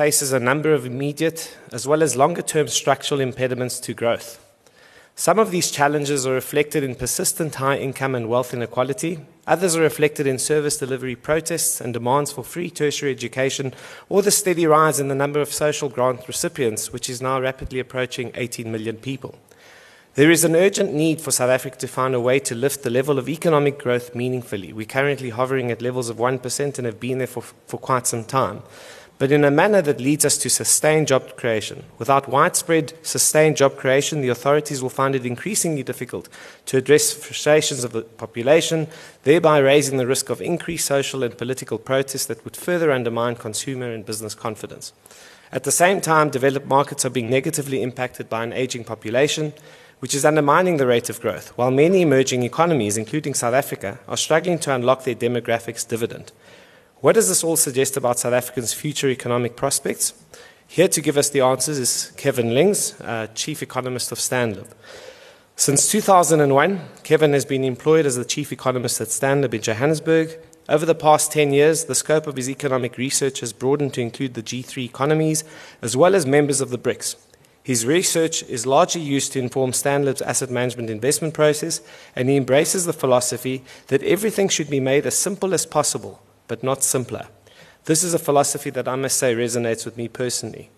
faces a number of immediate as well as longer term structural impediments to growth. Some of these challenges are reflected in persistent high income and wealth inequality. Others are reflected in service delivery protests and demands for free tertiary education, or the steady rise in the number of social grant recipients, which is now rapidly approaching 18 million people. There is an urgent need for South Africa to find a way to lift the level of economic growth meaningfully. We're currently hovering at levels of 1% and have been there for, for quite some time but in a manner that leads us to sustained job creation. Without widespread sustained job creation, the authorities will find it increasingly difficult to address frustrations of the population, thereby raising the risk of increased social and political protests that would further undermine consumer and business confidence. At the same time, developed markets are being negatively impacted by an aging population, which is undermining the rate of growth, while many emerging economies, including South Africa, are struggling to unlock their demographics dividend. What does this all suggest about South Africa's future economic prospects? Here to give us the answers is Kevin Lings, uh, Chief Economist of Stanlib. Since 2001, Kevin has been employed as the Chief Economist at Stanlib in Johannesburg. Over the past 10 years, the scope of his economic research has broadened to include the G3 economies as well as members of the BRICS. His research is largely used to inform Stanlib's asset management investment process, and he embraces the philosophy that everything should be made as simple as possible but not simpler. This is a philosophy that I must say resonates with me personally.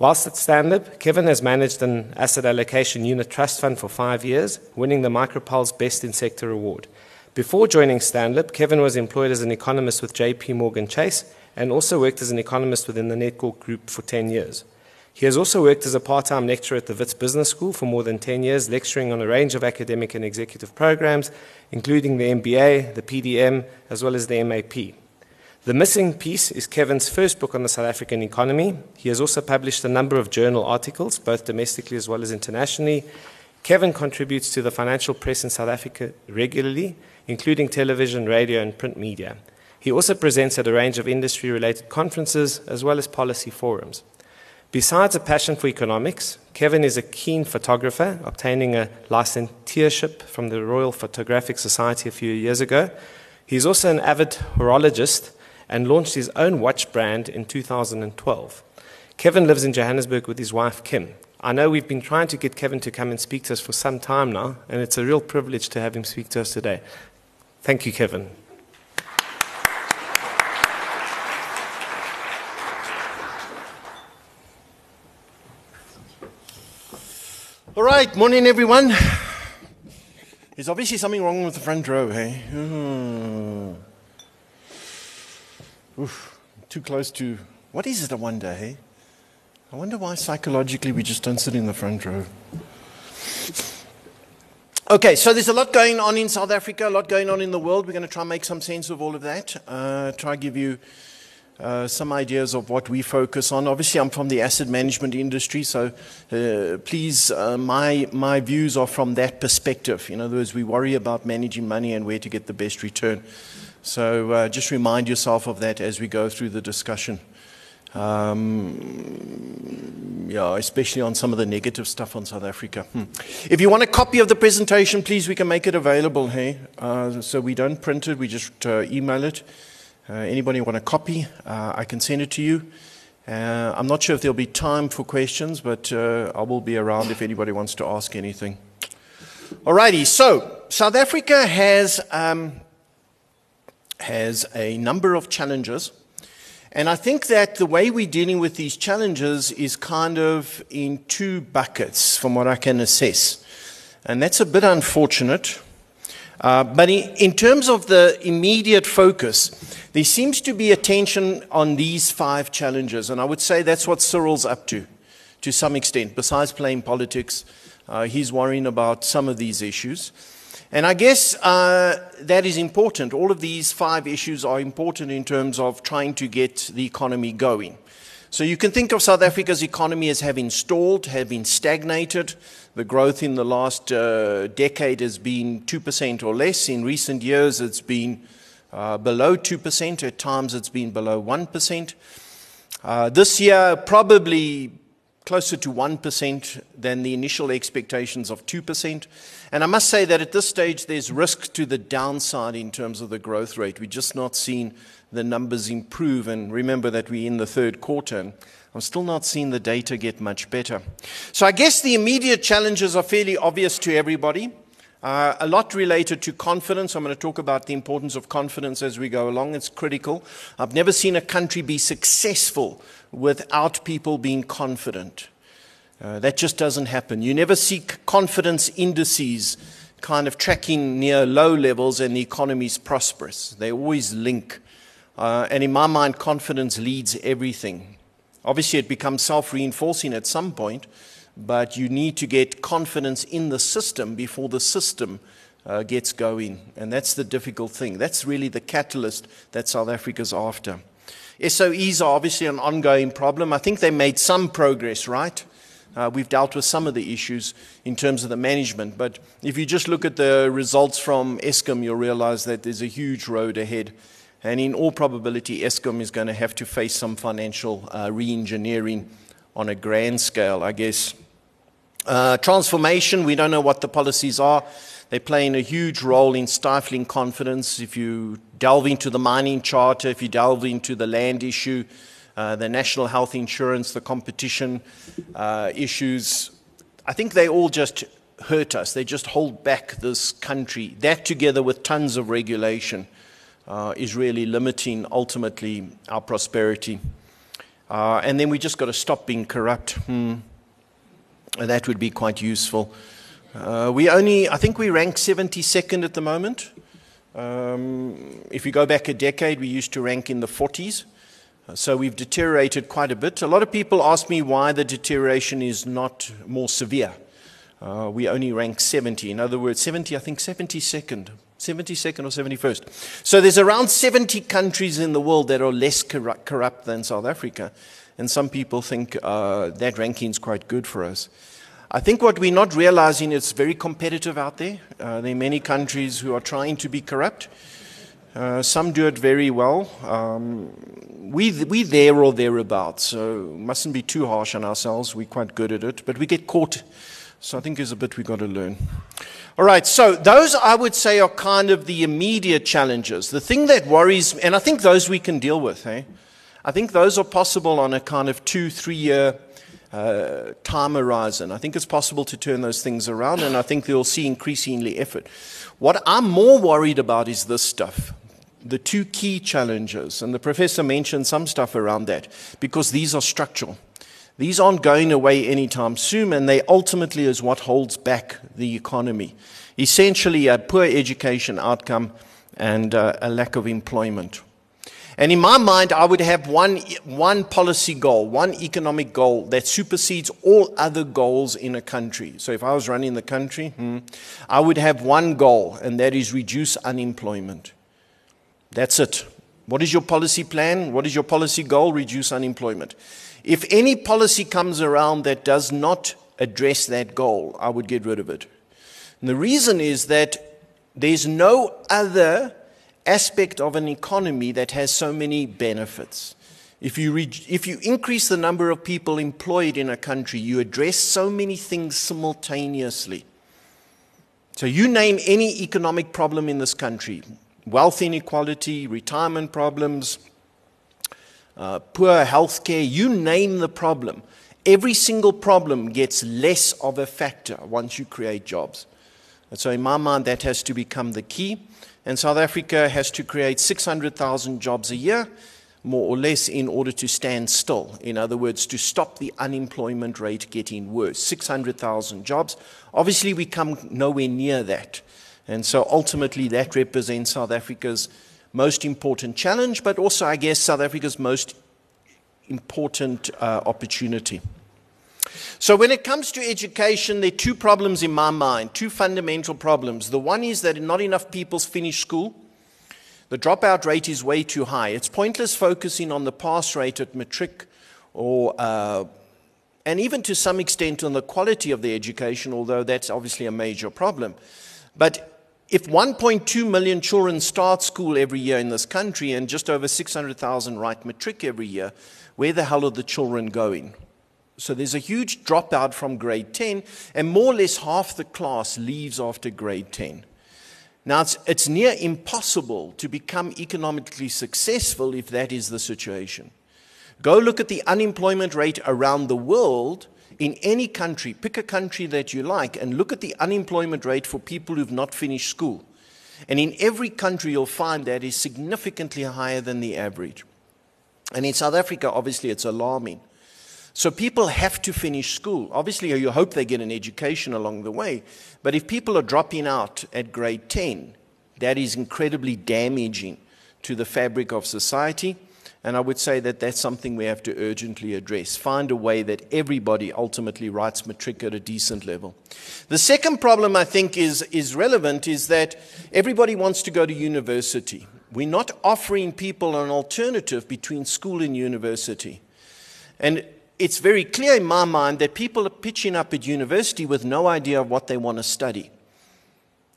Whilst at Stanlib, Kevin has managed an asset allocation unit trust fund for five years, winning the Micropal Best in Sector award. Before joining Stanlib, Kevin was employed as an economist with JP Morgan Chase and also worked as an economist within the Nedcor Group for 10 years. He has also worked as a part time lecturer at the Wits Business School for more than 10 years, lecturing on a range of academic and executive programs, including the MBA, the PDM, as well as the MAP. The missing piece is Kevin's first book on the South African economy. He has also published a number of journal articles, both domestically as well as internationally. Kevin contributes to the financial press in South Africa regularly, including television, radio, and print media. He also presents at a range of industry related conferences as well as policy forums. Besides a passion for economics, Kevin is a keen photographer, obtaining a licentiateship from the Royal Photographic Society a few years ago. He's also an avid horologist and launched his own watch brand in 2012. Kevin lives in Johannesburg with his wife, Kim. I know we've been trying to get Kevin to come and speak to us for some time now, and it's a real privilege to have him speak to us today. Thank you, Kevin. All right, morning everyone. There's obviously something wrong with the front row, hey? Hmm. Oof, too close to. What is it, I wonder, hey? I wonder why psychologically we just don't sit in the front row. Okay, so there's a lot going on in South Africa, a lot going on in the world. We're going to try and make some sense of all of that. Uh, try give you uh, some ideas of what we focus on. Obviously, I'm from the asset management industry, so uh, please, uh, my, my views are from that perspective. In other words, we worry about managing money and where to get the best return. So uh, just remind yourself of that as we go through the discussion. Um, yeah, especially on some of the negative stuff on South Africa. Hmm. If you want a copy of the presentation, please, we can make it available, hey? Uh, so we don't print it, we just uh, email it. Uh, anybody want a copy, uh, I can send it to you. Uh, I'm not sure if there'll be time for questions, but I will be around if anybody wants to ask anything. Alrighty, so South Africa has um, has a number of challenges. And I think that the way we're dealing with these challenges is kind of in two buckets, from what I can assess. And that's a bit unfortunate. Uh, but in, terms of the immediate focus, there seems to be attention on these five challenges. And I would say that's what Cyril's up to, to some extent. Besides playing politics, uh, he's worrying about some of these issues. And I guess uh, that is important. All of these five issues are important in terms of trying to get the economy going. So you can think of South Africa's economy as having stalled, having stagnated. The growth in the last uh, decade has been 2% or less. In recent years, it's been uh, below 2%. At times, it's been below 1%. Uh, this year, probably closer to 1% than the initial expectations of 2%. And I must say that at this stage, there's risk to the downside in terms of the growth rate. We've just not seen the numbers improve. And remember that we're in the third quarter. I'm still not seeing the data get much better. So I guess the immediate challenges are fairly obvious to everybody. Uh, a lot related to confidence. I'm going to talk about the importance of confidence as we go along. It's critical. I've never seen a country be successful without people being confident. Uh, that just doesn't happen. You never see confidence indices kind of tracking near low levels and the economy is prosperous. They always link. Uh, and in my mind, confidence leads everything. Obviously, it becomes self reinforcing at some point but you need to get confidence in the system before the system uh, gets going. And that's the difficult thing. That's really the catalyst that South Africa's after. SOEs are obviously an ongoing problem. I think they made some progress, right? Uh, we've dealt with some of the issues in terms of the management, but if you just look at the results from Eskom, you'll realize that there's a huge road ahead. And in all probability, Eskom is going to have to face some financial uh, re engineering on a grand scale, I guess. Uh, transformation, we don't know what the policies are. They're playing a huge role in stifling confidence. If you delve into the mining charter, if you delve into the land issue, uh, the national health insurance, the competition uh, issues, I think they all just hurt us. They just hold back this country. That, together with tons of regulation, uh, is really limiting ultimately our prosperity. Uh, and then we just got to stop being corrupt. Hmm that would be quite useful. Uh, we only, I think we rank 72nd at the moment. Um, if you go back a decade, we used to rank in the 40s. Uh, so we've deteriorated quite a bit. A lot of people ask me why the deterioration is not more severe. Uh, we only rank 70. In other words, 70, I think 72nd. 72nd or 71st. So there's around 70 countries in the world that are less corrupt than South Africa and some people think uh, that ranking is quite good for us. I think what we're not realizing is very competitive out there. Uh, there are many countries who are trying to be corrupt. Uh, some do it very well. Um, we we there or thereabouts, so mustn't be too harsh on ourselves. We're quite good at it, but we get caught. So I think there's a bit we've got to learn. All right, so those I would say are kind of the immediate challenges. The thing that worries, and I think those we can deal with, eh? I think those are possible on a kind of two, three year uh, time horizon. I think it's possible to turn those things around, and I think they'll see increasingly effort. What I'm more worried about is this stuff the two key challenges, and the professor mentioned some stuff around that, because these are structural. These aren't going away anytime soon, and they ultimately is what holds back the economy. Essentially, a poor education outcome and uh, a lack of employment. And in my mind, I would have one, one policy goal, one economic goal that supersedes all other goals in a country. So if I was running the country, hmm, I would have one goal, and that is reduce unemployment. That's it. What is your policy plan? What is your policy goal? Reduce unemployment. If any policy comes around that does not address that goal, I would get rid of it. And the reason is that there's no other aspect of an economy that has so many benefits. If you, if you increase the number of people employed in a country, you address so many things simultaneously. So, you name any economic problem in this country wealth inequality, retirement problems, uh, poor health care, you name the problem. Every single problem gets less of a factor once you create jobs. And so, in my mind, that has to become the key. And South Africa has to create 600,000 jobs a year, more or less, in order to stand still. In other words, to stop the unemployment rate getting worse. 600,000 jobs. Obviously, we come nowhere near that. And so ultimately, that represents South Africa's most important challenge, but also, I guess, South Africa's most important uh, opportunity. So, when it comes to education, there are two problems in my mind, two fundamental problems. The one is that not enough people finish school. The dropout rate is way too high. It's pointless focusing on the pass rate at matric or, uh, and even to some extent on the quality of the education, although that's obviously a major problem. But if 1.2 million children start school every year in this country and just over 600,000 write matric every year, where the hell are the children going? So there's a huge dropout from grade 10, and more or less half the class leaves after grade 10. Now, it's, it's near impossible to become economically successful if that is the situation. Go look at the unemployment rate around the world in any country. Pick a country that you like and look at the unemployment rate for people who've not finished school. And in every country, you'll find that is significantly higher than the average. And in South Africa, obviously, it's alarming. So people have to finish school. Obviously, you hope they get an education along the way. But if people are dropping out at grade 10, that is incredibly damaging to the fabric of society. And I would say that that's something we have to urgently address. Find a way that everybody ultimately writes matric at a decent level. The second problem I think is, is relevant is that everybody wants to go to university. We're not offering people an alternative between school and university. And it's very clear in my mind that people are pitching up at university with no idea of what they want to study.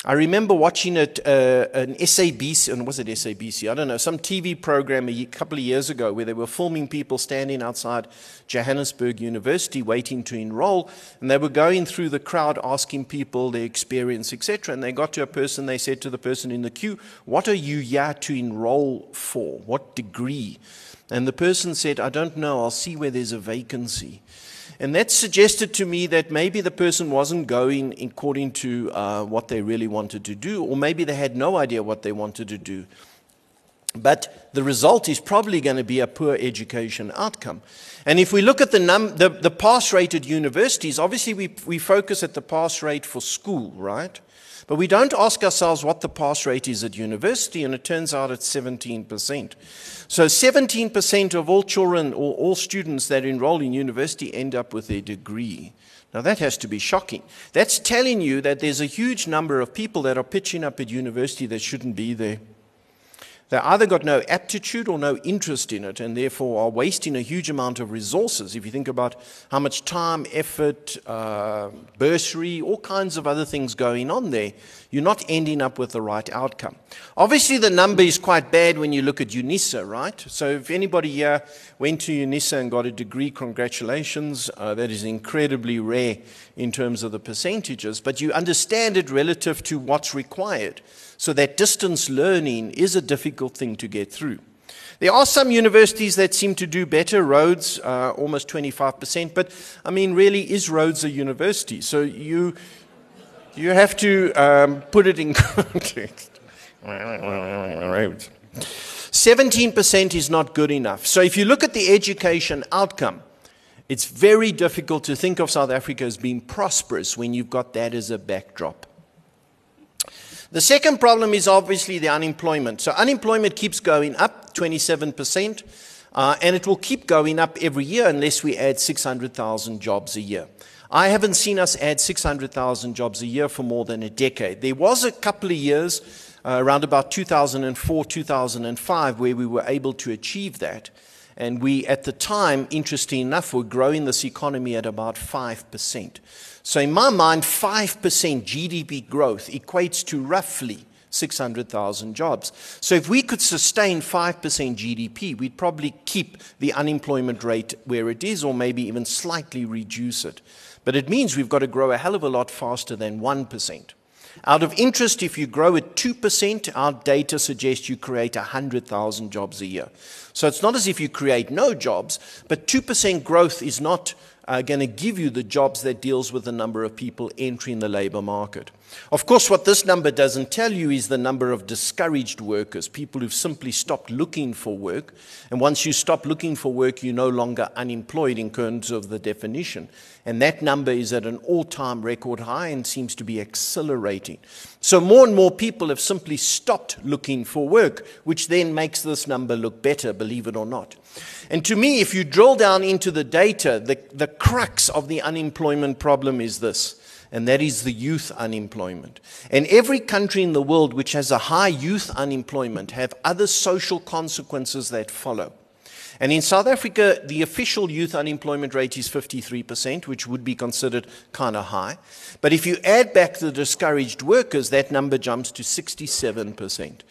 I remember watching it, uh, an SABC, and was it SABC? I don't know, some TV program a couple of years ago where they were filming people standing outside Johannesburg University waiting to enroll, and they were going through the crowd asking people their experience, etc. And they got to a person, they said to the person in the queue, What are you here to enroll for? What degree? And the person said, I don't know, I'll see where there's a vacancy. And that suggested to me that maybe the person wasn't going according to uh, what they really wanted to do, or maybe they had no idea what they wanted to do. But the result is probably going to be a poor education outcome. And if we look at the, num- the, the pass rate at universities, obviously we, we focus at the pass rate for school, right? But we don't ask ourselves what the pass rate is at university, and it turns out it's 17%. So 17% of all children or all students that enroll in university end up with a degree. Now that has to be shocking. That's telling you that there's a huge number of people that are pitching up at university that shouldn't be there. They either got no aptitude or no interest in it, and therefore are wasting a huge amount of resources. If you think about how much time, effort, uh, bursary, all kinds of other things going on there, you're not ending up with the right outcome. Obviously, the number is quite bad when you look at UNISA, right? So, if anybody here went to UNISA and got a degree, congratulations. Uh, that is incredibly rare in terms of the percentages, but you understand it relative to what's required. So that distance learning is a difficult thing to get through. There are some universities that seem to do better, Rhodes, uh, almost 25%, but I mean, really, is Rhodes a university? So you, you have to um, put it in context. 17% is not good enough. So if you look at the education outcome, it's very difficult to think of South Africa as being prosperous when you've got that as a backdrop. The second problem is obviously the unemployment. So unemployment keeps going up, 27%, uh, and it will keep going up every year unless we add 600,000 jobs a year. I haven't seen us add 600,000 jobs a year for more than a decade. There was a couple of years, uh, around about 2004, 2005, where we were able to achieve that. And we, at the time, interesting enough, were growing this economy at about 5%. So, in my mind, 5% GDP growth equates to roughly 600,000 jobs. So, if we could sustain 5% GDP, we'd probably keep the unemployment rate where it is, or maybe even slightly reduce it. But it means we've got to grow a hell of a lot faster than 1%. Out of interest, if you grow at 2%, our data suggests you create 100,000 jobs a year. So it's not as if you create no jobs, but 2% growth is not are going to give you the jobs that deals with the number of people entering the labor market. Of course, what this number doesn't tell you is the number of discouraged workers, people who've simply stopped looking for work. And once you stop looking for work, you're no longer unemployed in terms of the definition. And that number is at an all time record high and seems to be accelerating. So more and more people have simply stopped looking for work, which then makes this number look better, believe it or not. And to me, if you drill down into the data, the, the crux of the unemployment problem is this and that is the youth unemployment. And every country in the world which has a high youth unemployment have other social consequences that follow. And in South Africa, the official youth unemployment rate is 53%, which would be considered kind of high. But if you add back the discouraged workers, that number jumps to 67%.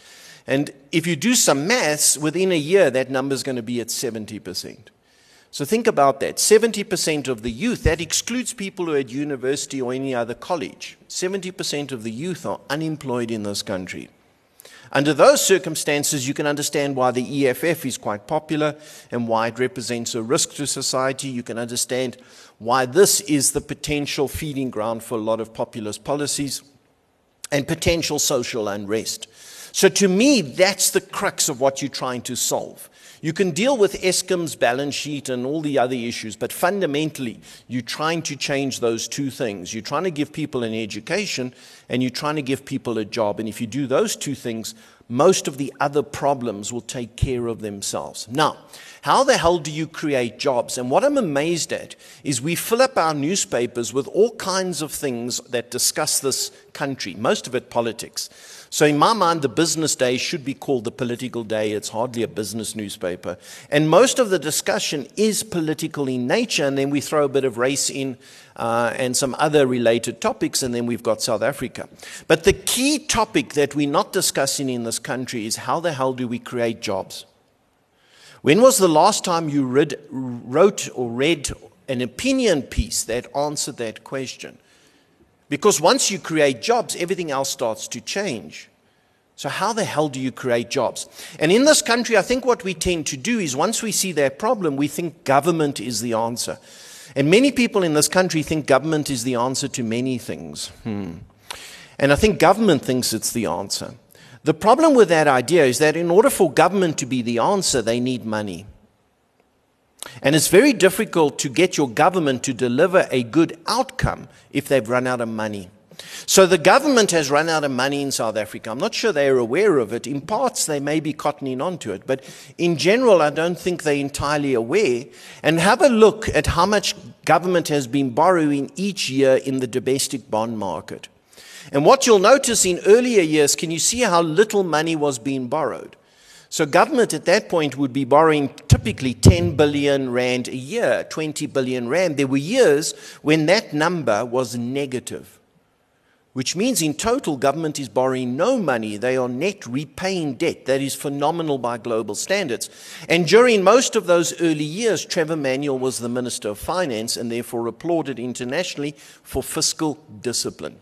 And if you do some maths, within a year, that number is going to be at 70%. So think about that. 70% of the youth, that excludes people who are at university or any other college. 70% of the youth are unemployed in this country. Under those circumstances, you can understand why the EFF is quite popular and why it represents a risk to society. You can understand why this is the potential feeding ground for a lot of populist policies and potential social unrest. So, to me, that's the crux of what you're trying to solve. You can deal with Eskom's balance sheet and all the other issues, but fundamentally, you're trying to change those two things. You're trying to give people an education and you're trying to give people a job. And if you do those two things, most of the other problems will take care of themselves. Now, how the hell do you create jobs? And what I'm amazed at is we fill up our newspapers with all kinds of things that discuss this country, most of it politics. So, in my mind, the business day should be called the political day. It's hardly a business newspaper. And most of the discussion is political in nature, and then we throw a bit of race in uh, and some other related topics, and then we've got South Africa. But the key topic that we're not discussing in this country is how the hell do we create jobs? When was the last time you read, wrote or read an opinion piece that answered that question? Because once you create jobs, everything else starts to change. So, how the hell do you create jobs? And in this country, I think what we tend to do is once we see that problem, we think government is the answer. And many people in this country think government is the answer to many things. Hmm. And I think government thinks it's the answer. The problem with that idea is that in order for government to be the answer, they need money. And it's very difficult to get your government to deliver a good outcome if they've run out of money. So the government has run out of money in South Africa. I'm not sure they're aware of it. In parts, they may be cottoning onto it. But in general, I don't think they're entirely aware. And have a look at how much government has been borrowing each year in the domestic bond market. And what you'll notice in earlier years, can you see how little money was being borrowed? So government at that point would be borrowing typically 10 billion rand a year, 20 billion rand. There were years when that number was negative, which means in total government is borrowing no money. They are net repaying debt. That is phenomenal by global standards. And during most of those early years, Trevor Manuel was the Minister of Finance and therefore applauded internationally for fiscal discipline.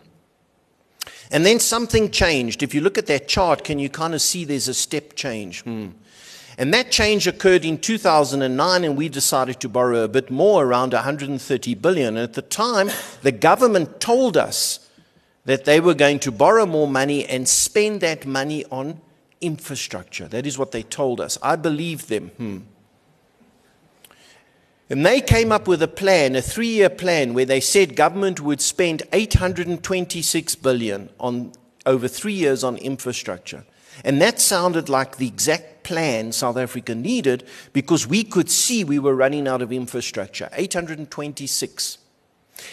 And then something changed. If you look at that chart, can you kind of see there's a step change? Hmm. And that change occurred in 2009, and we decided to borrow a bit more, around 130 billion. And at the time, the government told us that they were going to borrow more money and spend that money on infrastructure. That is what they told us. I believed them. Hmm. And they came up with a plan, a three year plan, where they said government would spend 826 billion on, over three years on infrastructure. And that sounded like the exact plan South Africa needed because we could see we were running out of infrastructure. 826.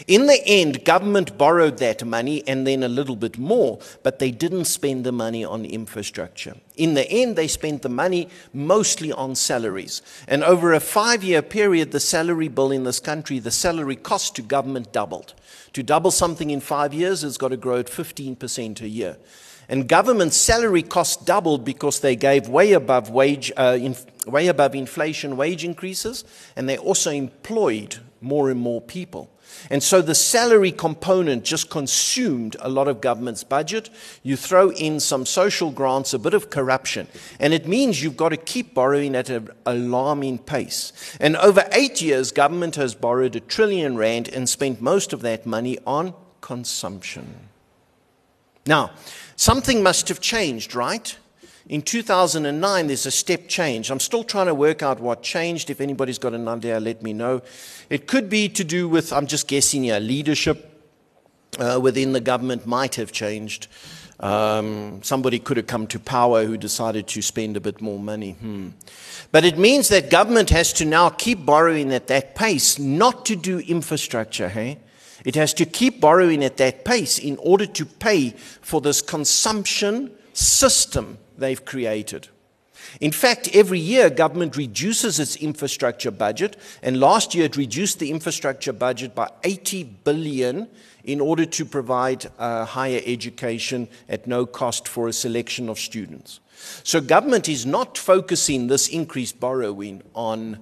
In the end, government borrowed that money and then a little bit more, but they didn't spend the money on infrastructure. In the end, they spent the money mostly on salaries. And over a five year period, the salary bill in this country, the salary cost to government doubled. To double something in five years, it's got to grow at 15% a year. And government salary costs doubled because they gave way above wage, uh, way above inflation wage increases, and they also employed more and more people. And so the salary component just consumed a lot of government's budget. You throw in some social grants, a bit of corruption, and it means you've got to keep borrowing at an alarming pace. And over eight years, government has borrowed a trillion rand and spent most of that money on consumption. Now, something must have changed, right? In 2009, there's a step change. I'm still trying to work out what changed. If anybody's got an idea, let me know. It could be to do with, I'm just guessing here, leadership uh, within the government might have changed. Um, somebody could have come to power who decided to spend a bit more money. Hmm. But it means that government has to now keep borrowing at that pace, not to do infrastructure, hey? It has to keep borrowing at that pace in order to pay for this consumption system they've created. In fact, every year government reduces its infrastructure budget, and last year it reduced the infrastructure budget by 80 billion in order to provide uh, higher education at no cost for a selection of students. So government is not focusing this increased borrowing on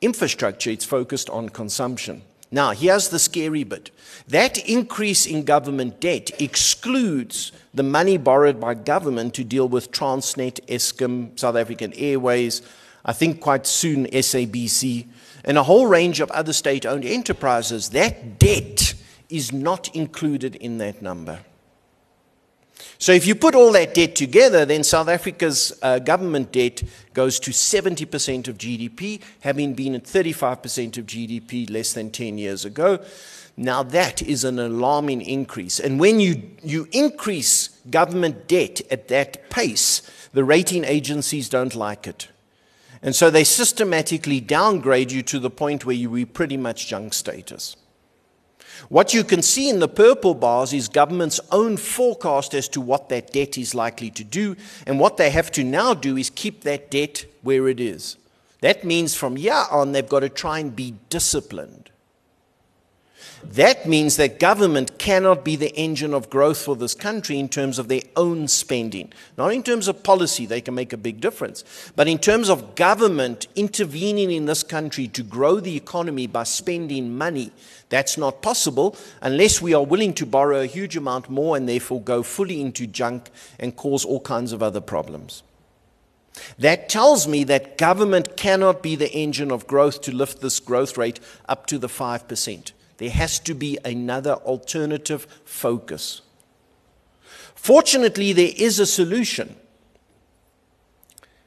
infrastructure, it's focused on consumption. Now, here's the scary bit. That increase in government debt excludes the money borrowed by government to deal with Transnet, Eskom, South African Airways, I think quite soon SABC, and a whole range of other state owned enterprises. That debt is not included in that number. So if you put all that debt together, then South Africa's uh, government debt goes to 70% of GDP, having been at 35% of GDP less than 10 years ago. Now that is an alarming increase. And when you, you increase government debt at that pace, the rating agencies don't like it. And so they systematically downgrade you to the point where you are pretty much junk status. What you can see in the purple bars is government's own forecast as to what that debt is likely to do. And what they have to now do is keep that debt where it is. That means from here on, they've got to try and be disciplined. That means that government cannot be the engine of growth for this country in terms of their own spending. Not in terms of policy, they can make a big difference, but in terms of government intervening in this country to grow the economy by spending money. That's not possible unless we are willing to borrow a huge amount more and therefore go fully into junk and cause all kinds of other problems. That tells me that government cannot be the engine of growth to lift this growth rate up to the 5%. There has to be another alternative focus. Fortunately, there is a solution.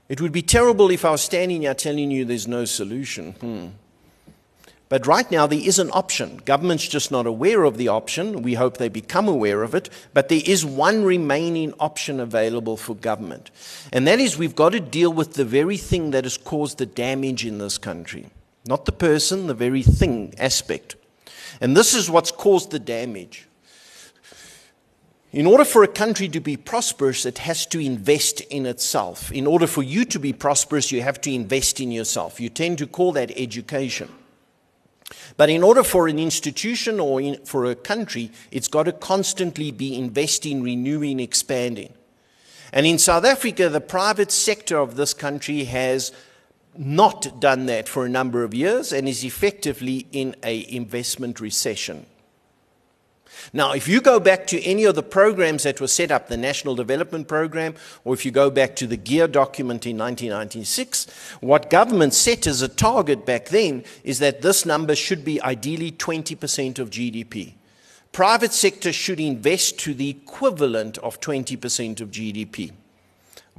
It would be terrible if I was standing here telling you there's no solution. Hmm. But right now, there is an option. Government's just not aware of the option. We hope they become aware of it. But there is one remaining option available for government. And that is we've got to deal with the very thing that has caused the damage in this country. Not the person, the very thing aspect. And this is what's caused the damage. In order for a country to be prosperous, it has to invest in itself. In order for you to be prosperous, you have to invest in yourself. You tend to call that education. But in order for an institution or in, for a country, it's got to constantly be investing, renewing, expanding. And in South Africa, the private sector of this country has not done that for a number of years and is effectively in a investment recession. Now, if you go back to any of the programs that were set up, the National Development Program, or if you go back to the GEAR document in 1996, what government set as a target back then is that this number should be ideally 20% of GDP. Private sector should invest to the equivalent of 20% of GDP.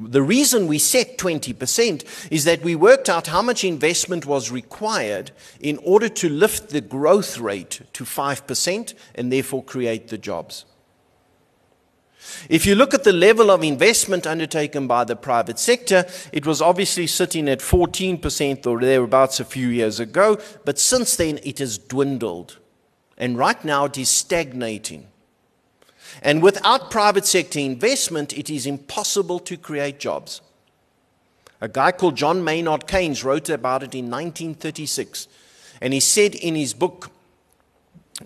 The reason we set 20% is that we worked out how much investment was required in order to lift the growth rate to 5% and therefore create the jobs. If you look at the level of investment undertaken by the private sector, it was obviously sitting at 14% or thereabouts a few years ago, but since then it has dwindled. And right now it is stagnating. And without private sector investment, it is impossible to create jobs. A guy called John Maynard Keynes wrote about it in 1936. And he said in his book,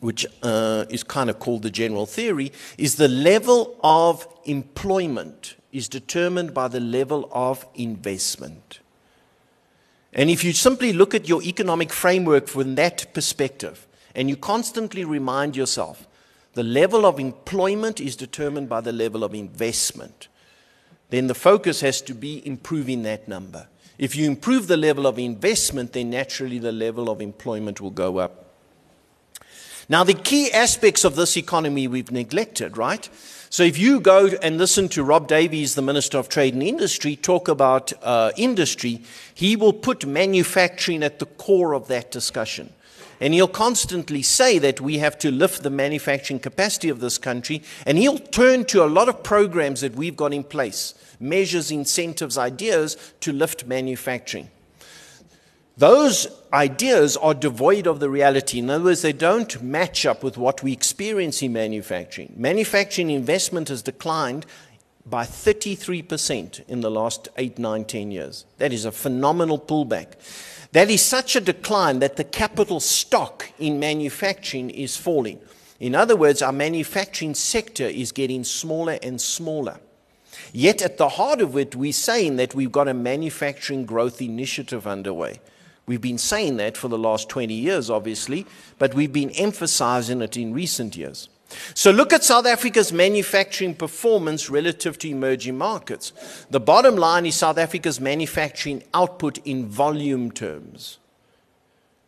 which uh, is kind of called the general theory, is the level of employment is determined by the level of investment. And if you simply look at your economic framework from that perspective, and you constantly remind yourself the level of employment is determined by the level of investment. Then the focus has to be improving that number. If you improve the level of investment, then naturally the level of employment will go up. Now, the key aspects of this economy we've neglected, right? So, if you go and listen to Rob Davies, the Minister of Trade and Industry, talk about uh, industry, he will put manufacturing at the core of that discussion. And he'll constantly say that we have to lift the manufacturing capacity of this country. And he'll turn to a lot of programs that we've got in place measures, incentives, ideas to lift manufacturing. Those ideas are devoid of the reality. In other words, they don't match up with what we experience in manufacturing. Manufacturing investment has declined by 33% in the last 8, 9, 10 years. That is a phenomenal pullback. That is such a decline that the capital stock in manufacturing is falling. In other words, our manufacturing sector is getting smaller and smaller. Yet at the heart of it, we're saying that we've got a manufacturing growth initiative underway. We've been saying that for the last 20 years, obviously, but we've been emphasizing it in recent years. So look at South Africa's manufacturing performance relative to emerging markets. The bottom line is South Africa's manufacturing output in volume terms.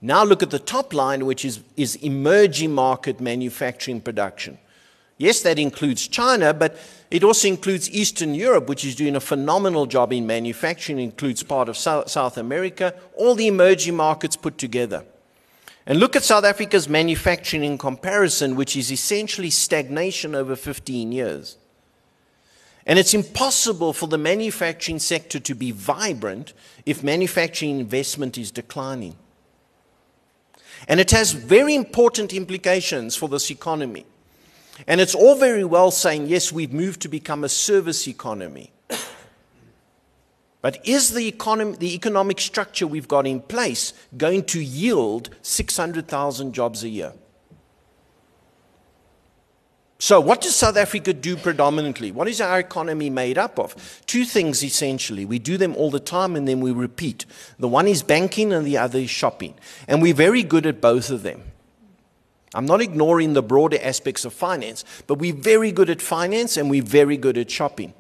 Now look at the top line, which is, is emerging market manufacturing production. Yes, that includes China, but it also includes Eastern Europe, which is doing a phenomenal job in manufacturing, it includes part of South America, all the emerging markets put together. And look at South Africa's manufacturing in comparison, which is essentially stagnation over 15 years. And it's impossible for the manufacturing sector to be vibrant if manufacturing investment is declining. And it has very important implications for this economy. And it's all very well saying, yes, we've moved to become a service economy. But is the, economy, the economic structure we've got in place going to yield 600,000 jobs a year? So, what does South Africa do predominantly? What is our economy made up of? Two things essentially. We do them all the time and then we repeat. The one is banking and the other is shopping. And we're very good at both of them. I'm not ignoring the broader aspects of finance, but we're very good at finance and we're very good at shopping.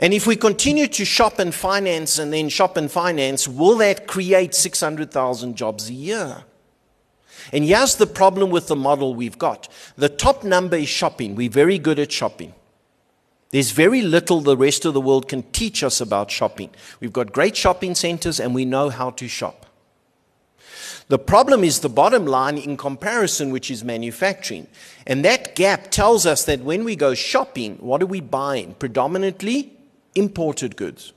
And if we continue to shop and finance and then shop and finance, will that create 600,000 jobs a year? And here's the problem with the model we've got the top number is shopping. We're very good at shopping. There's very little the rest of the world can teach us about shopping. We've got great shopping centers and we know how to shop. The problem is the bottom line in comparison, which is manufacturing. And that gap tells us that when we go shopping, what are we buying? Predominantly imported goods.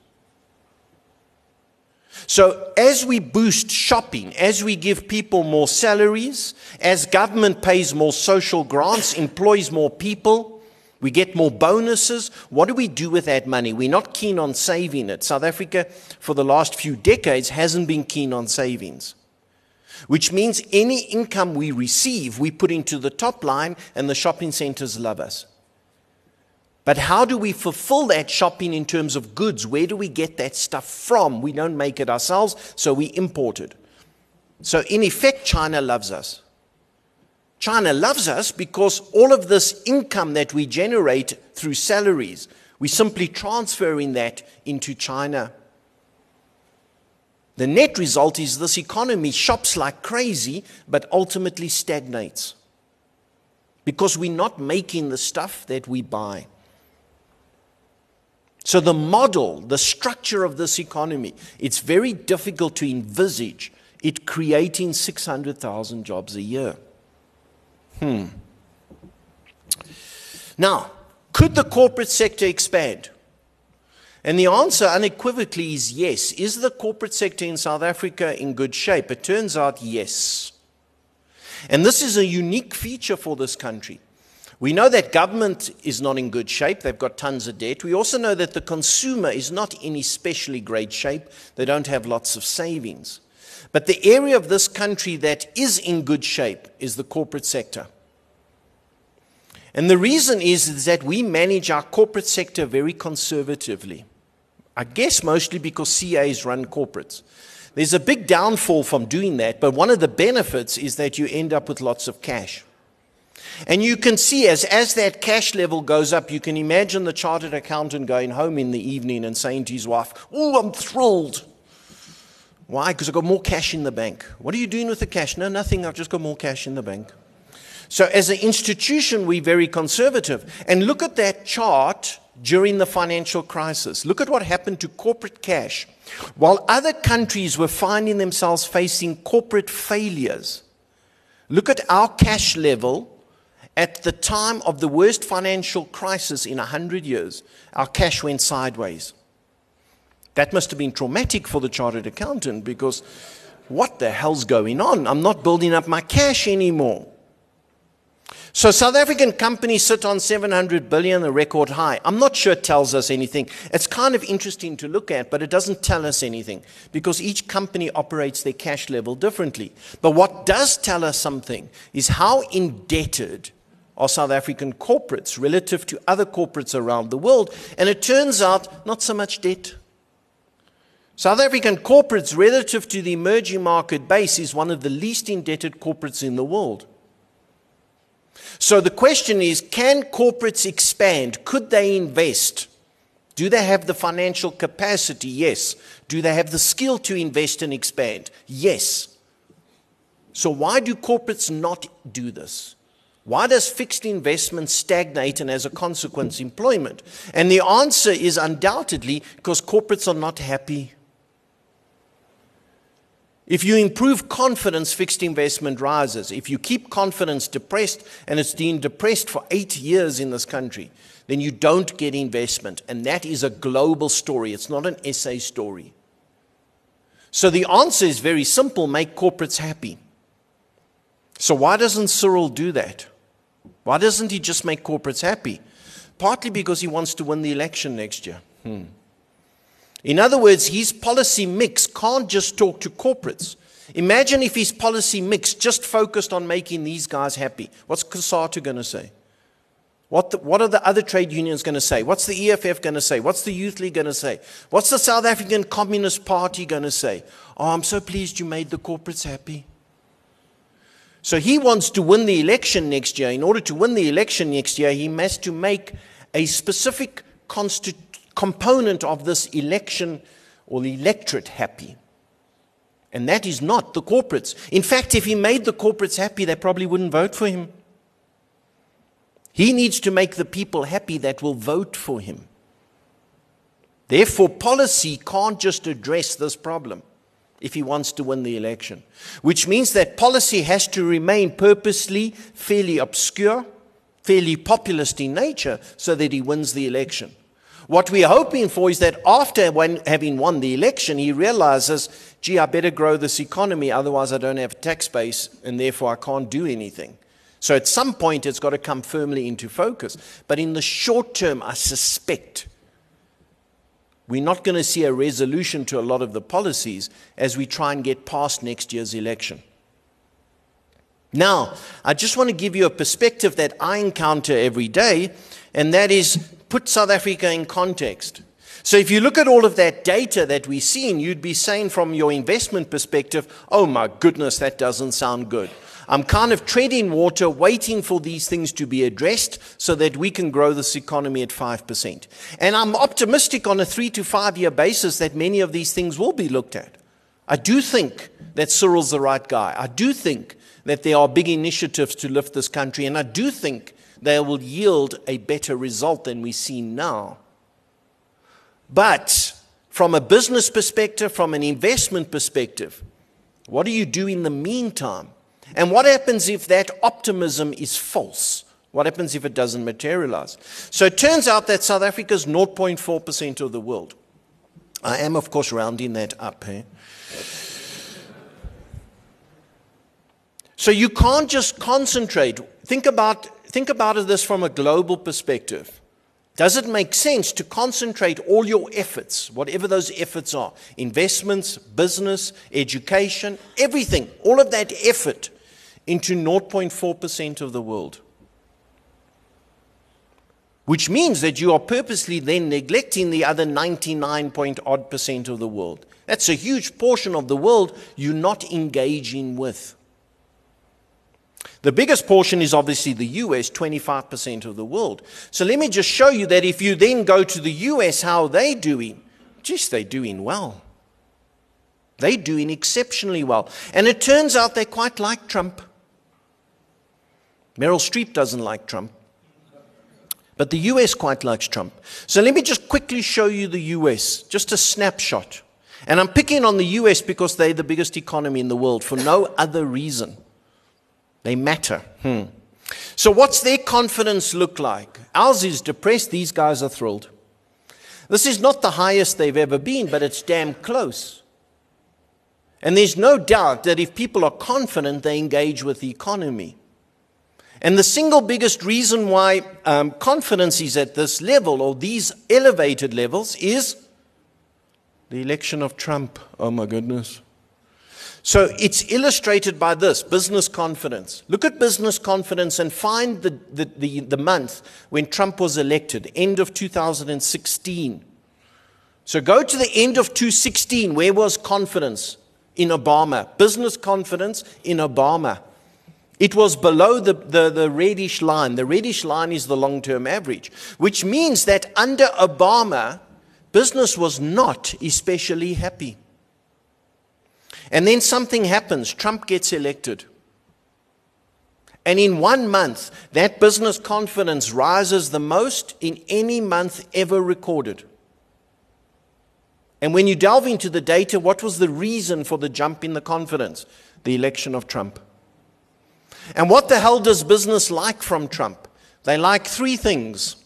So, as we boost shopping, as we give people more salaries, as government pays more social grants, employs more people, we get more bonuses. What do we do with that money? We're not keen on saving it. South Africa, for the last few decades, hasn't been keen on savings which means any income we receive, we put into the top line, and the shopping centers love us. But how do we fulfill that shopping in terms of goods? Where do we get that stuff from? We don't make it ourselves, so we import it. So, in effect, China loves us. China loves us because all of this income that we generate through salaries, we're simply transferring that into China. The net result is this economy shops like crazy, but ultimately stagnates because we're not making the stuff that we buy. So, the model, the structure of this economy, it's very difficult to envisage it creating 600,000 jobs a year. Hmm. Now, could the corporate sector expand? And the answer unequivocally is yes. Is the corporate sector in South Africa in good shape? It turns out yes. And this is a unique feature for this country. We know that government is not in good shape. They've got tons of debt. We also know that the consumer is not in especially great shape. They don't have lots of savings. But the area of this country that is in good shape is the corporate sector. And the reason is, is that we manage our corporate sector very conservatively. I guess mostly because CAs run corporates. There's a big downfall from doing that, but one of the benefits is that you end up with lots of cash. And you can see as, as that cash level goes up, you can imagine the chartered accountant going home in the evening and saying to his wife, Oh, I'm thrilled. Why? Because I've got more cash in the bank. What are you doing with the cash? No, nothing. I've just got more cash in the bank. So, as an institution, we're very conservative. And look at that chart during the financial crisis. Look at what happened to corporate cash. While other countries were finding themselves facing corporate failures, look at our cash level at the time of the worst financial crisis in 100 years. Our cash went sideways. That must have been traumatic for the chartered accountant because what the hell's going on? I'm not building up my cash anymore. So South African companies sit on 700 billion, a record high. I'm not sure it tells us anything. It's kind of interesting to look at, but it doesn't tell us anything because each company operates their cash level differently. But what does tell us something is how indebted are South African corporates relative to other corporates around the world. And it turns out not so much debt. South African corporates, relative to the emerging market base, is one of the least indebted corporates in the world. So the question is can corporates expand? Could they invest? Do they have the financial capacity? Yes. Do they have the skill to invest and expand? Yes. So why do corporates not do this? Why does fixed investment stagnate and as a consequence employment? And the answer is undoubtedly because corporates are not happy. If you improve confidence, fixed investment rises. If you keep confidence depressed, and it's been depressed for eight years in this country, then you don't get investment. And that is a global story, it's not an SA story. So the answer is very simple make corporates happy. So why doesn't Cyril do that? Why doesn't he just make corporates happy? Partly because he wants to win the election next year. Hmm. In other words, his policy mix can't just talk to corporates. Imagine if his policy mix just focused on making these guys happy. What's COSATU going to say? What, the, what are the other trade unions going to say? What's the EFF going to say? What's the Youth League going to say? What's the South African Communist Party going to say? Oh, I'm so pleased you made the corporates happy. So he wants to win the election next year. In order to win the election next year, he has to make a specific component of this election or the electorate happy. And that is not the corporates. In fact, if he made the corporates happy, they probably wouldn't vote for him. He needs to make the people happy that will vote for him. Therefore, policy can't just address this problem if he wants to win the election, which means that policy has to remain purposely fairly obscure, fairly populist in nature, so that he wins the election. What we're hoping for is that after when, having won the election, he realizes, gee, I better grow this economy, otherwise I don't have a tax base, and therefore I can't do anything. So at some point, it's got to come firmly into focus. But in the short term, I suspect we're not going to see a resolution to a lot of the policies as we try and get past next year's election. Now, I just want to give you a perspective that I encounter every day, and that is put South Africa in context. So, if you look at all of that data that we've seen, you'd be saying from your investment perspective, oh my goodness, that doesn't sound good. I'm kind of treading water, waiting for these things to be addressed so that we can grow this economy at 5%. And I'm optimistic on a three to five year basis that many of these things will be looked at. I do think that Cyril's the right guy. I do think that there are big initiatives to lift this country, and I do think they will yield a better result than we see now. But from a business perspective, from an investment perspective, what do you do in the meantime? And what happens if that optimism is false? What happens if it doesn't materialize? So it turns out that South Africa is 0.4% of the world. I am, of course, rounding that up. Eh? So you can't just concentrate. Think about, think about this from a global perspective. Does it make sense to concentrate all your efforts, whatever those efforts are, investments, business, education, everything, all of that effort into 0.4% of the world. Which means that you are purposely then neglecting the other 99 point odd percent of the world. That's a huge portion of the world you're not engaging with. The biggest portion is obviously the US, 25% of the world. So let me just show you that if you then go to the US, how are they doing? Just they're doing well. They're doing exceptionally well. And it turns out they quite like Trump. Meryl Streep doesn't like Trump. But the US quite likes Trump. So let me just quickly show you the US, just a snapshot. And I'm picking on the US because they're the biggest economy in the world for no other reason. They matter. Hmm. So, what's their confidence look like? Ours is depressed, these guys are thrilled. This is not the highest they've ever been, but it's damn close. And there's no doubt that if people are confident, they engage with the economy. And the single biggest reason why um, confidence is at this level or these elevated levels is the election of Trump. Oh my goodness. So it's illustrated by this business confidence. Look at business confidence and find the, the, the, the month when Trump was elected, end of 2016. So go to the end of 2016. Where was confidence in Obama? Business confidence in Obama. It was below the, the, the reddish line. The reddish line is the long term average, which means that under Obama, business was not especially happy. And then something happens. Trump gets elected. And in one month, that business confidence rises the most in any month ever recorded. And when you delve into the data, what was the reason for the jump in the confidence? The election of Trump. And what the hell does business like from Trump? They like three things.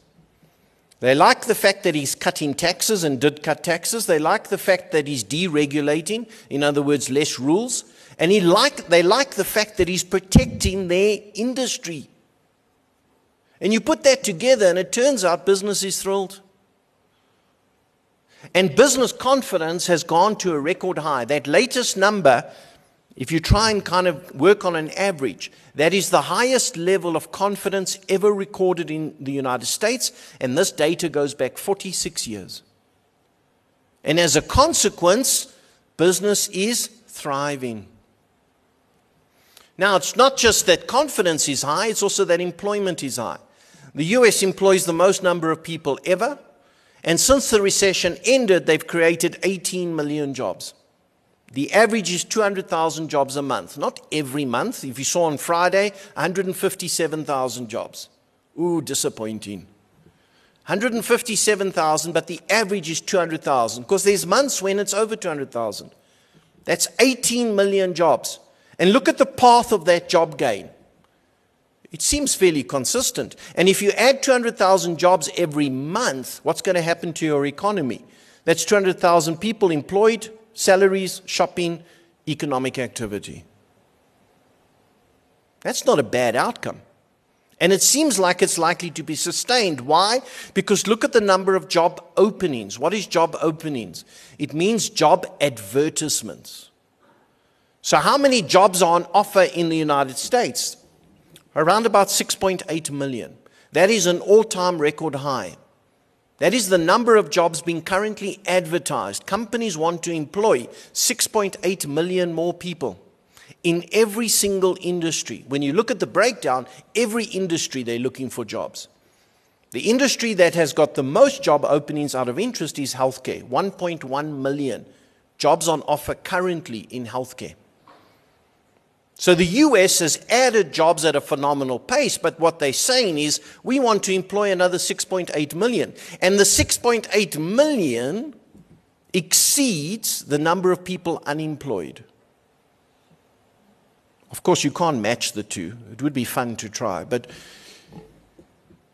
They like the fact that he's cutting taxes and did cut taxes. They like the fact that he's deregulating, in other words, less rules. And he like, they like the fact that he's protecting their industry. And you put that together, and it turns out business is thrilled. And business confidence has gone to a record high. That latest number if you try and kind of work on an average, that is the highest level of confidence ever recorded in the United States, and this data goes back 46 years. And as a consequence, business is thriving. Now, it's not just that confidence is high, it's also that employment is high. The US employs the most number of people ever, and since the recession ended, they've created 18 million jobs. The average is 200,000 jobs a month, not every month. If you saw on Friday, 157,000 jobs. Ooh, disappointing. 157,000, but the average is 200,000 because there's months when it's over 200,000. That's 18 million jobs. And look at the path of that job gain. It seems fairly consistent. And if you add 200,000 jobs every month, what's going to happen to your economy? That's 200,000 people employed, salaries, shopping, economic activity. That's not a bad outcome. And it seems like it's likely to be sustained. Why? Because look at the number of job openings. What is job openings? It means job advertisements. So, how many jobs are on offer in the United States? Around about 6.8 million. That is an all time record high. That is the number of jobs being currently advertised. Companies want to employ 6.8 million more people in every single industry. When you look at the breakdown, every industry they're looking for jobs. The industry that has got the most job openings out of interest is healthcare 1.1 million jobs on offer currently in healthcare. So the US has added jobs at a phenomenal pace, but what they're saying is we want to employ another 6.8 million. And the 6.8 million exceeds the number of people unemployed. Of course, you can't match the two. It would be fun to try, but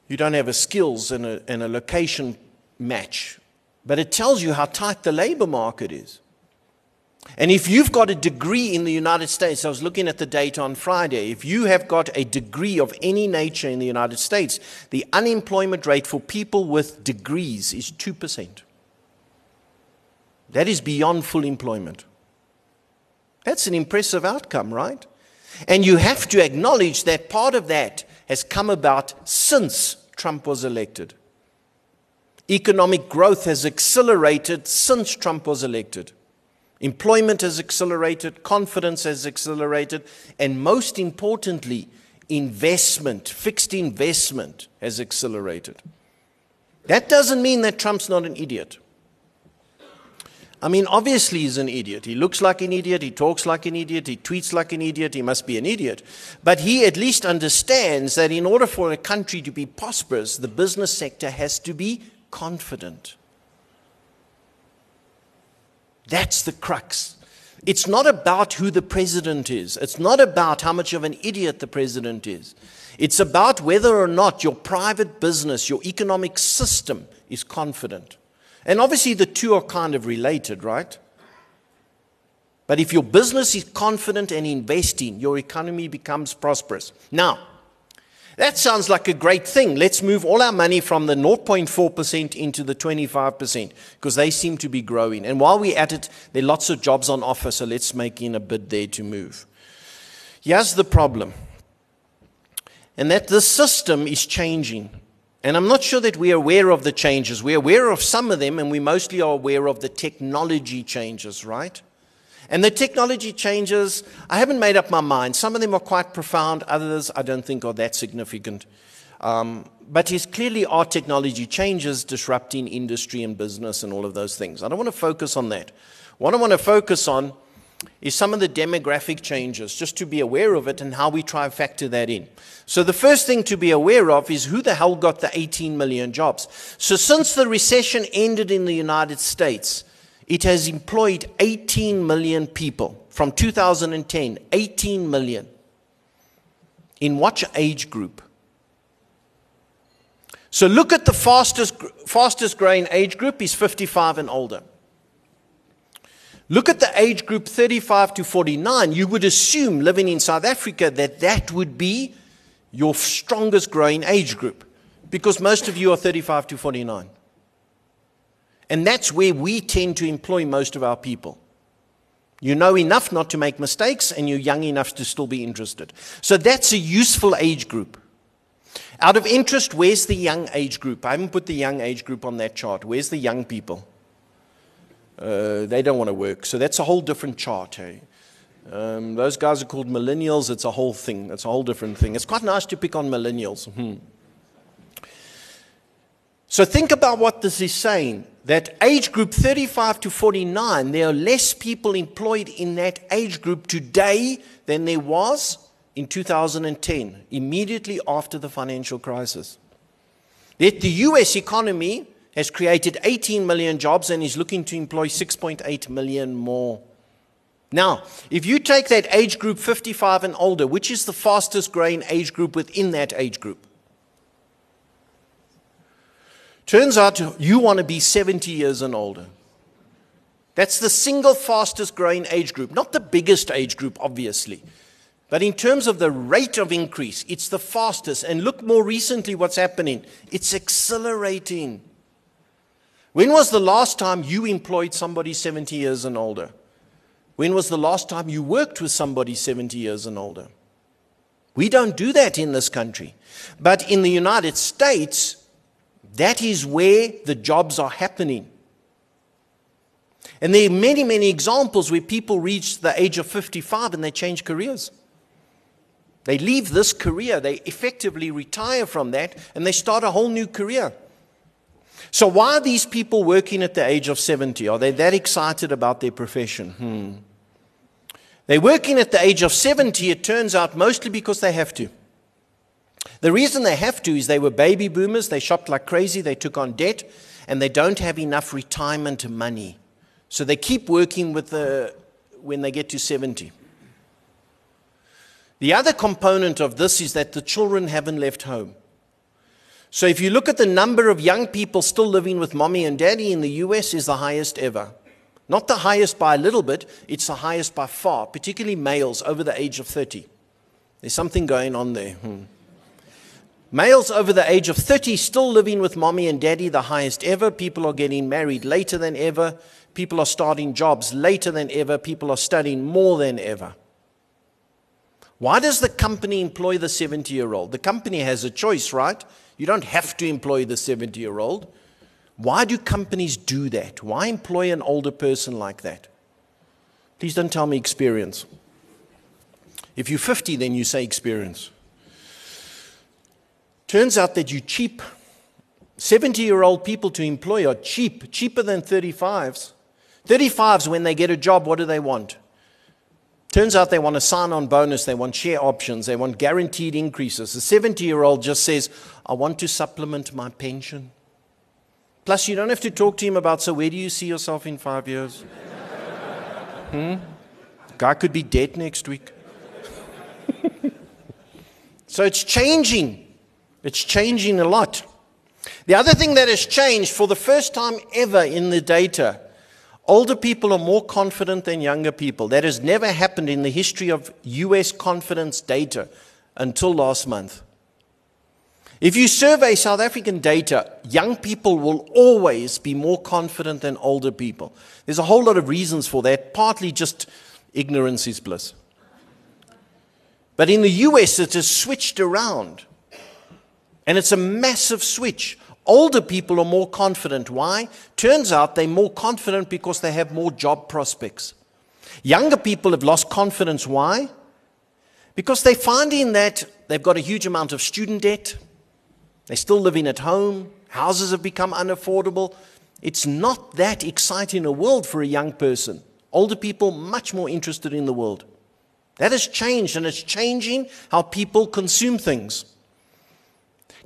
you don't have a skills and a, and a location match. But it tells you how tight the labor market is. And if you've got a degree in the United States, I was looking at the data on Friday, if you have got a degree of any nature in the United States, the unemployment rate for people with degrees is 2%. That is beyond full employment. That's an impressive outcome, right? And you have to acknowledge that part of that has come about since Trump was elected. Economic growth has accelerated since Trump was elected. Employment has accelerated, confidence has accelerated, and most importantly, investment, fixed investment has accelerated. That doesn't mean that Trump's not an idiot. I mean, obviously, he's an idiot. He looks like an idiot. He talks like an idiot. He tweets like an idiot. He must be an idiot. But he at least understands that in order for a country to be prosperous, the business sector has to be confident. That's the crux. It's not about who the president is. It's not about how much of an idiot the president is. It's about whether or not your private business, your economic system is confident. And obviously, the two are kind of related, right? But if your business is confident and investing, your economy becomes prosperous. Now, that sounds like a great thing. Let's move all our money from the 0.4% into the 25% because they seem to be growing. And while we're at it, there are lots of jobs on offer, so let's make in a bid there to move. Here's the problem. And that the system is changing. And I'm not sure that we're aware of the changes. We're aware of some of them, and we mostly are aware of the technology changes, right? And the technology changes, I haven't made up my mind. Some of them are quite profound, others I don't think are that significant. Um, but there's clearly our technology changes disrupting industry and business and all of those things. I don't want to focus on that. What I want to focus on is some of the demographic changes, just to be aware of it and how we try and factor that in. So, the first thing to be aware of is who the hell got the 18 million jobs. So, since the recession ended in the United States, it has employed 18 million people from 2010, 18 million. In what age group? So look at the fastest, fastest growing age group is 55 and older. Look at the age group 35 to 49. You would assume living in South Africa that that would be your strongest growing age group because most of you are 35 to 49. And that's where we tend to employ most of our people. You know enough not to make mistakes, and you're young enough to still be interested. So that's a useful age group. Out of interest, where's the young age group? I haven't put the young age group on that chart. Where's the young people? Uh, they don't want to work. So that's a whole different chart. Hey? Um, those guys are called millennials. It's a whole thing. It's a whole different thing. It's quite nice to pick on millennials. Hmm. So think about what this is saying that age group 35 to 49, there are less people employed in that age group today than there was in 2010, immediately after the financial crisis. Yet the US economy has created 18 million jobs and is looking to employ 6.8 million more. Now, if you take that age group 55 and older, which is the fastest growing age group within that age group, Turns out you want to be 70 years and older. That's the single fastest growing age group, not the biggest age group, obviously. But in terms of the rate of increase, it's the fastest. And look more recently what's happening. It's accelerating. When was the last time you employed somebody 70 years and older? When was the last time you worked with somebody 70 years and older? We don't do that in this country. But in the United States, that is where the jobs are happening. And there are many, many examples where people reach the age of 55 and they change careers. They leave this career, they effectively retire from that, and they start a whole new career. So, why are these people working at the age of 70? Are they that excited about their profession? Hmm. They're working at the age of 70, it turns out, mostly because they have to. The reason they have to is they were baby boomers, they shopped like crazy, they took on debt, and they don't have enough retirement money. So they keep working with the, when they get to 70. The other component of this is that the children haven't left home. So if you look at the number of young people still living with mommy and daddy in the US is the highest ever. Not the highest by a little bit, it's the highest by far, particularly males over the age of 30. There's something going on there. Hmm. Males over the age of 30 still living with mommy and daddy, the highest ever. People are getting married later than ever. People are starting jobs later than ever. People are studying more than ever. Why does the company employ the 70 year old? The company has a choice, right? You don't have to employ the 70 year old. Why do companies do that? Why employ an older person like that? Please don't tell me experience. If you're 50, then you say experience. Turns out that you cheap. 70 year old people to employ are cheap, cheaper than 35s. 35s, when they get a job, what do they want? Turns out they want a sign on bonus, they want share options, they want guaranteed increases. The 70 year old just says, I want to supplement my pension. Plus, you don't have to talk to him about, so where do you see yourself in five years? hmm? Guy could be dead next week. so it's changing. It's changing a lot. The other thing that has changed for the first time ever in the data, older people are more confident than younger people. That has never happened in the history of US confidence data until last month. If you survey South African data, young people will always be more confident than older people. There's a whole lot of reasons for that, partly just ignorance is bliss. But in the US, it has switched around. And it's a massive switch. Older people are more confident. Why? Turns out they're more confident because they have more job prospects. Younger people have lost confidence. Why? Because they're finding that they've got a huge amount of student debt. They're still living at home. Houses have become unaffordable. It's not that exciting a world for a young person. Older people, much more interested in the world. That has changed, and it's changing how people consume things.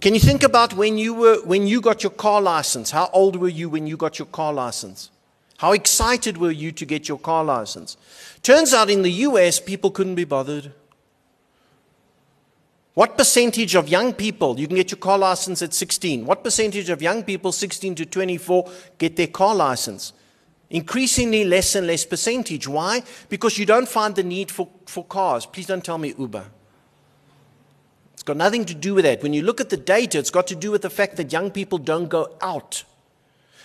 Can you think about when you, were, when you got your car license? How old were you when you got your car license? How excited were you to get your car license? Turns out in the US, people couldn't be bothered. What percentage of young people, you can get your car license at 16, what percentage of young people, 16 to 24, get their car license? Increasingly less and less percentage. Why? Because you don't find the need for, for cars. Please don't tell me Uber. It's got nothing to do with that. When you look at the data, it's got to do with the fact that young people don't go out.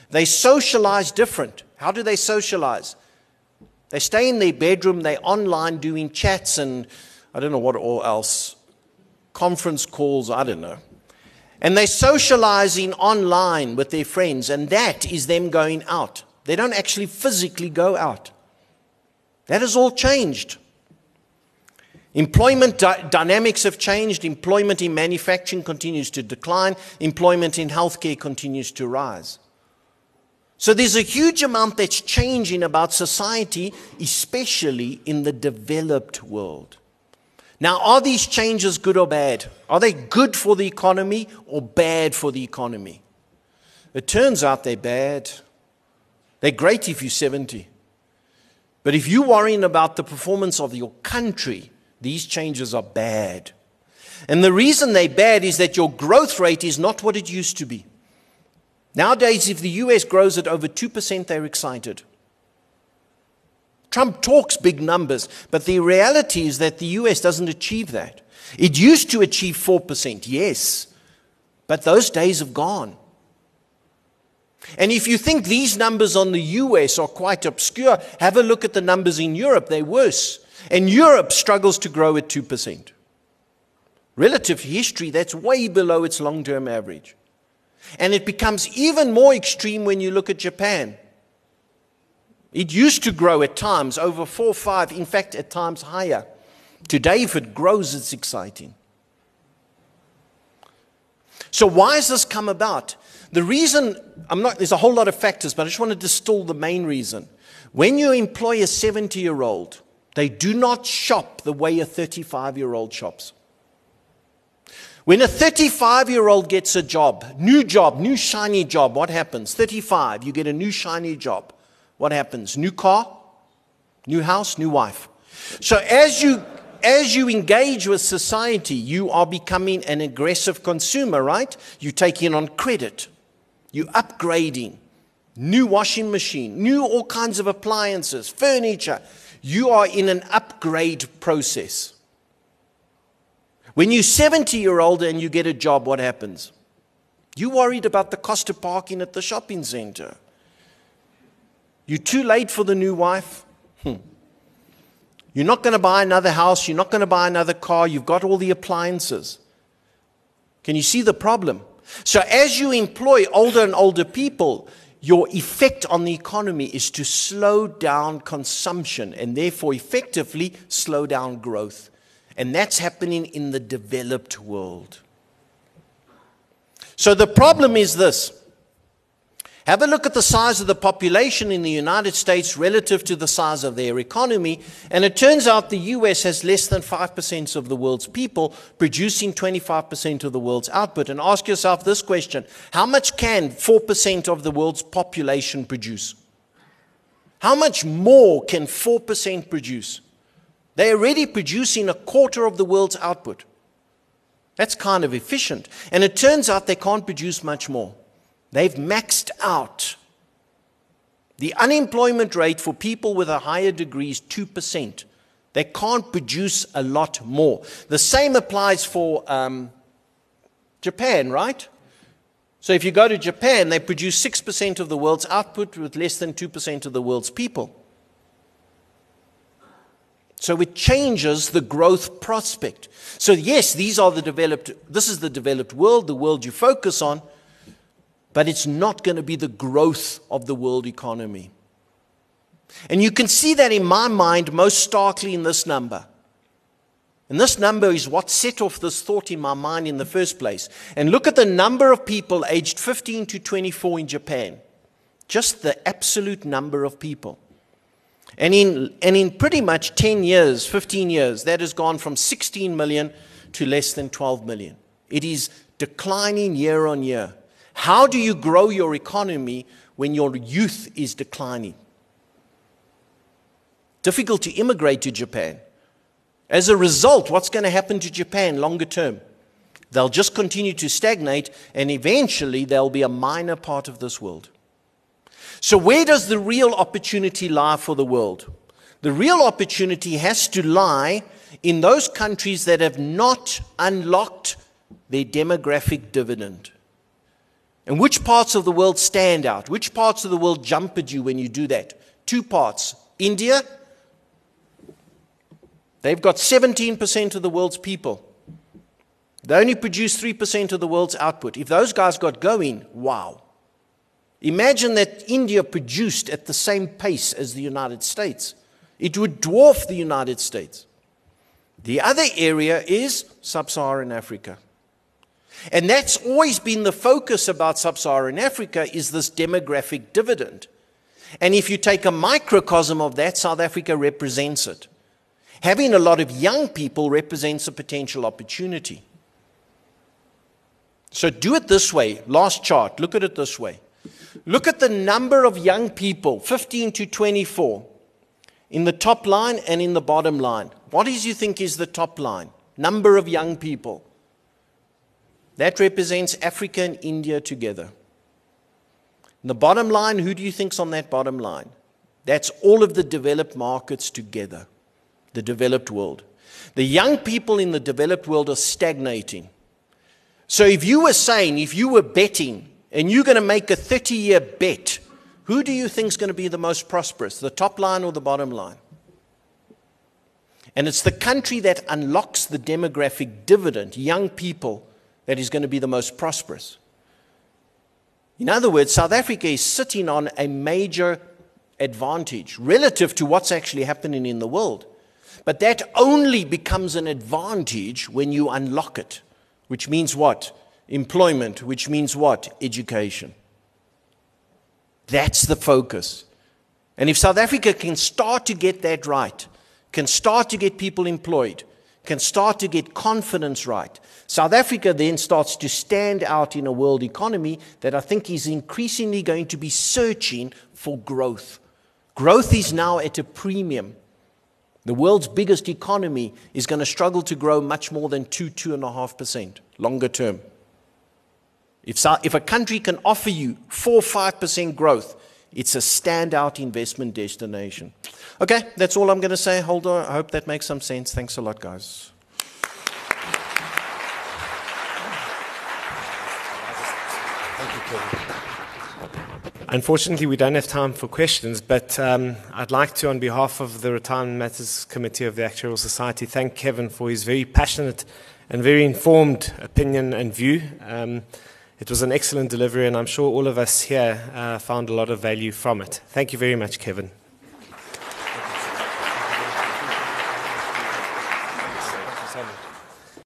They socialize different. How do they socialize? They stay in their bedroom, they're online doing chats and I don't know what all else, conference calls, I don't know. And they're socializing online with their friends, and that is them going out. They don't actually physically go out. That has all changed. Employment di- dynamics have changed. Employment in manufacturing continues to decline. Employment in healthcare continues to rise. So there's a huge amount that's changing about society, especially in the developed world. Now, are these changes good or bad? Are they good for the economy or bad for the economy? It turns out they're bad. They're great if you're 70. But if you're worrying about the performance of your country, these changes are bad. And the reason they're bad is that your growth rate is not what it used to be. Nowadays, if the US grows at over 2%, they're excited. Trump talks big numbers, but the reality is that the US doesn't achieve that. It used to achieve 4%, yes, but those days have gone. And if you think these numbers on the US are quite obscure, have a look at the numbers in Europe. They're worse. And Europe struggles to grow at 2%. Relative history, that's way below its long term average. And it becomes even more extreme when you look at Japan. It used to grow at times over 4 5, in fact, at times higher. Today, if it grows, it's exciting. So, why has this come about? The reason, I'm not, there's a whole lot of factors, but I just want to distill the main reason. When you employ a 70 year old, they do not shop the way a 35 year old shops. When a 35 year old gets a job, new job, new shiny job, what happens? 35, you get a new shiny job. What happens? New car, new house, new wife. So as you as you engage with society, you are becoming an aggressive consumer, right? You're taking on credit. You're upgrading. New washing machine, new all kinds of appliances, furniture. You are in an upgrade process. When you're 70 year old and you get a job, what happens? You're worried about the cost of parking at the shopping center. You're too late for the new wife. Hmm. You're not going to buy another house. You're not going to buy another car. You've got all the appliances. Can you see the problem? So, as you employ older and older people, your effect on the economy is to slow down consumption and therefore effectively slow down growth. And that's happening in the developed world. So, the problem is this have a look at the size of the population in the United States relative to the size of their economy, and it turns out the US has less than 5% of the world's people producing 25% of the world's output. And ask yourself this question How much can 4% of the world's population produce? How much more can 4% produce? They're already producing a quarter of the world's output. That's kind of efficient. And it turns out they can't produce much more. They've maxed out. The unemployment rate for people with a higher degree is 2%. They can't produce a lot more. The same applies for um, Japan, right? So if you go to Japan, they produce 6% of the world's output with less than 2% of the world's people. So it changes the growth prospect. So yes, these are the developed this is the developed world, the world you focus on, but it's not going to be the growth of the world economy. And you can see that in my mind most starkly in this number. And this number is what set off this thought in my mind in the first place. And look at the number of people aged 15 to 24 in Japan. Just the absolute number of people. And in, and in pretty much 10 years, 15 years, that has gone from 16 million to less than 12 million. It is declining year on year. How do you grow your economy when your youth is declining? Difficult to immigrate to Japan. As a result, what's going to happen to Japan longer term? They'll just continue to stagnate, and eventually they'll be a minor part of this world. So, where does the real opportunity lie for the world? The real opportunity has to lie in those countries that have not unlocked their demographic dividend. And which parts of the world stand out? Which parts of the world jump at you when you do that? Two parts India They've got 17% of the world's people. They only produce 3% of the world's output. If those guys got going, wow. Imagine that India produced at the same pace as the United States. It would dwarf the United States. The other area is sub Saharan Africa. And that's always been the focus about sub Saharan Africa is this demographic dividend. And if you take a microcosm of that, South Africa represents it. Having a lot of young people represents a potential opportunity. So do it this way. Last chart, look at it this way. Look at the number of young people, 15 to 24, in the top line and in the bottom line. What do you think is the top line? Number of young people. That represents Africa and India together. In the bottom line, who do you think's on that bottom line? That's all of the developed markets together the developed world. The young people in the developed world are stagnating. So if you were saying, if you were betting, and you're going to make a 30 year bet, who do you think is going to be the most prosperous, the top line or the bottom line? And it's the country that unlocks the demographic dividend, young people, that is going to be the most prosperous. In other words, South Africa is sitting on a major advantage relative to what's actually happening in the world. But that only becomes an advantage when you unlock it, which means what? Employment, which means what? Education. That's the focus. And if South Africa can start to get that right, can start to get people employed, can start to get confidence right, South Africa then starts to stand out in a world economy that I think is increasingly going to be searching for growth. Growth is now at a premium. The world's biggest economy is going to struggle to grow much more than 2, 2.5% longer term. If, if a country can offer you 4, 5% growth, it's a standout investment destination. Okay, that's all I'm going to say. Hold on. I hope that makes some sense. Thanks a lot, guys. Thank you, Kevin. Unfortunately, we don't have time for questions, but um, I'd like to, on behalf of the Retirement Matters Committee of the Actuarial Society, thank Kevin for his very passionate and very informed opinion and view. Um, it was an excellent delivery, and I'm sure all of us here uh, found a lot of value from it. Thank you very much, Kevin.